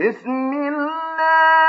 بسم الله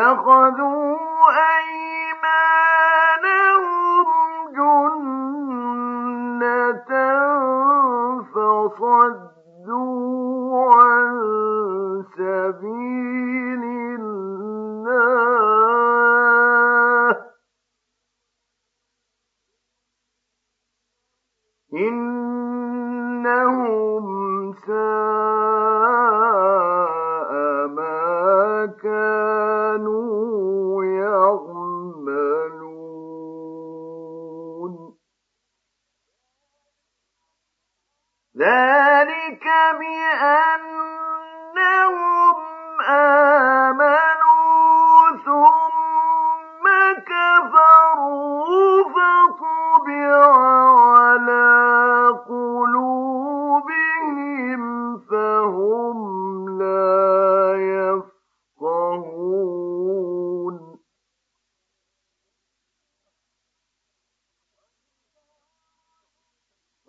اتخذوا أيمانهم جنة فصدوا عن سبيل الله.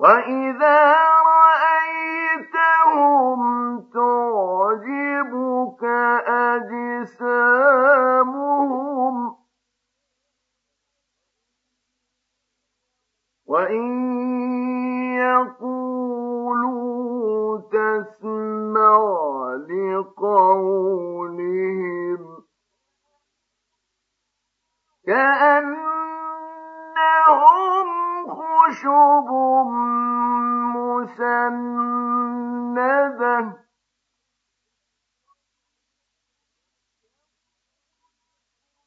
وإذا رأيتهم تعجبك أجسامهم وإن يقولوا تسمع لقولهم كأنهم خشب مسندة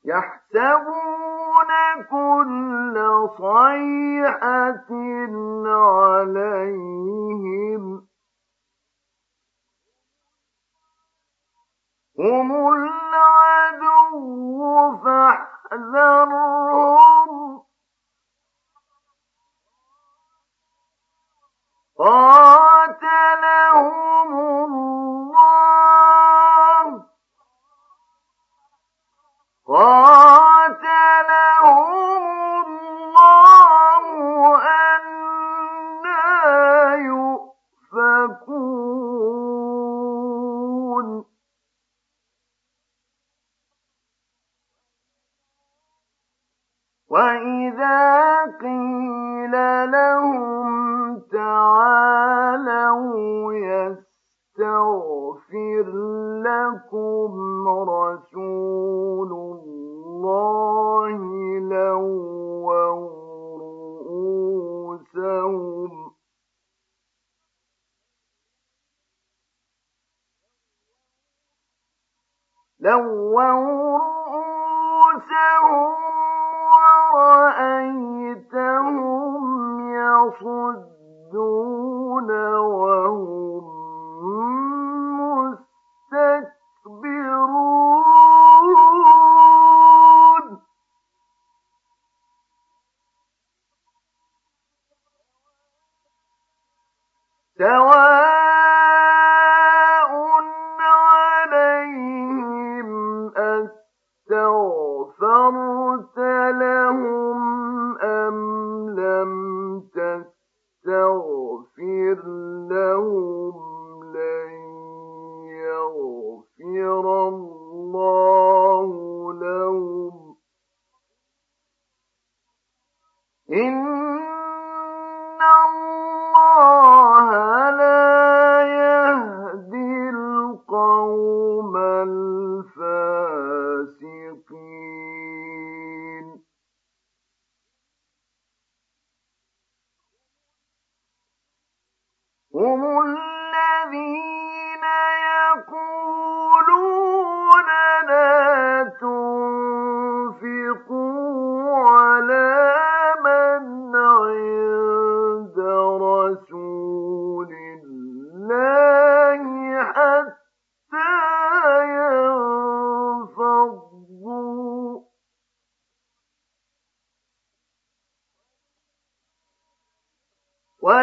يحسبون كل صيحة عليهم هم وإذا قيل لهم تعالوا يستغفر لكم رسول الله لووا رؤوسهم لووا سواء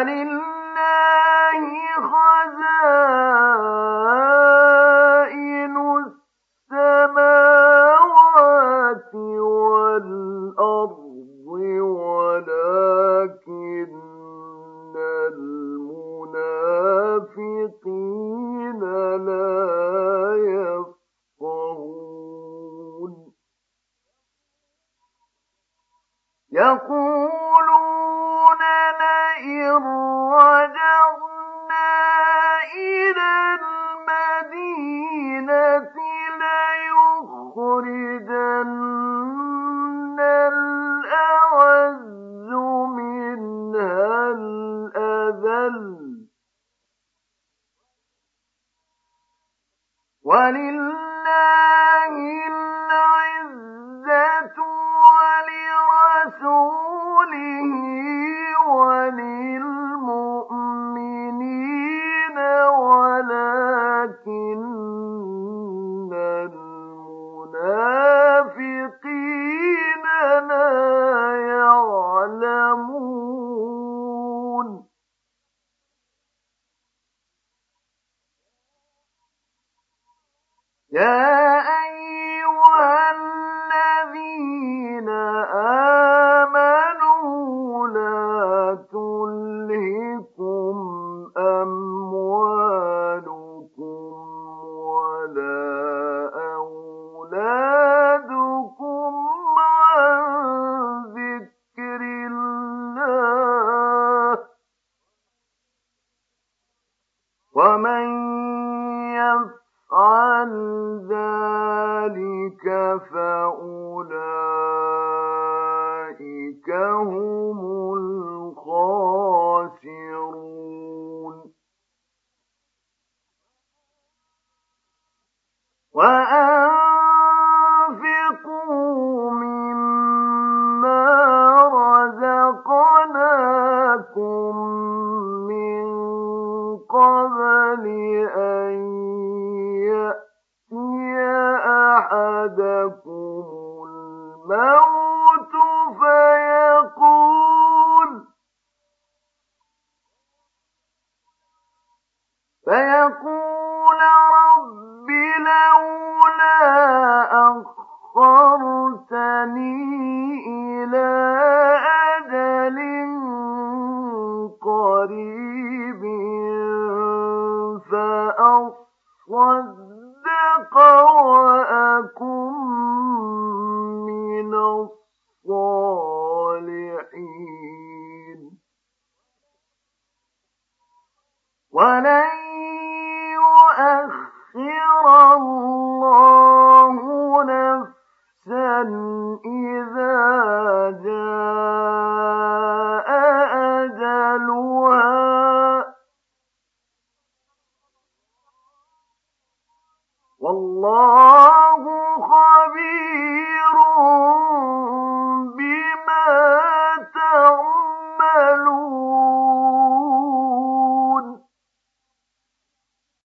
ولله خزائن السماوات والأرض ولكن المنافقين لا يفقهون يقول Yeah. ذلك فأولئك ولن يؤخر الله نفسا إذا جاء أجلها. والله خبير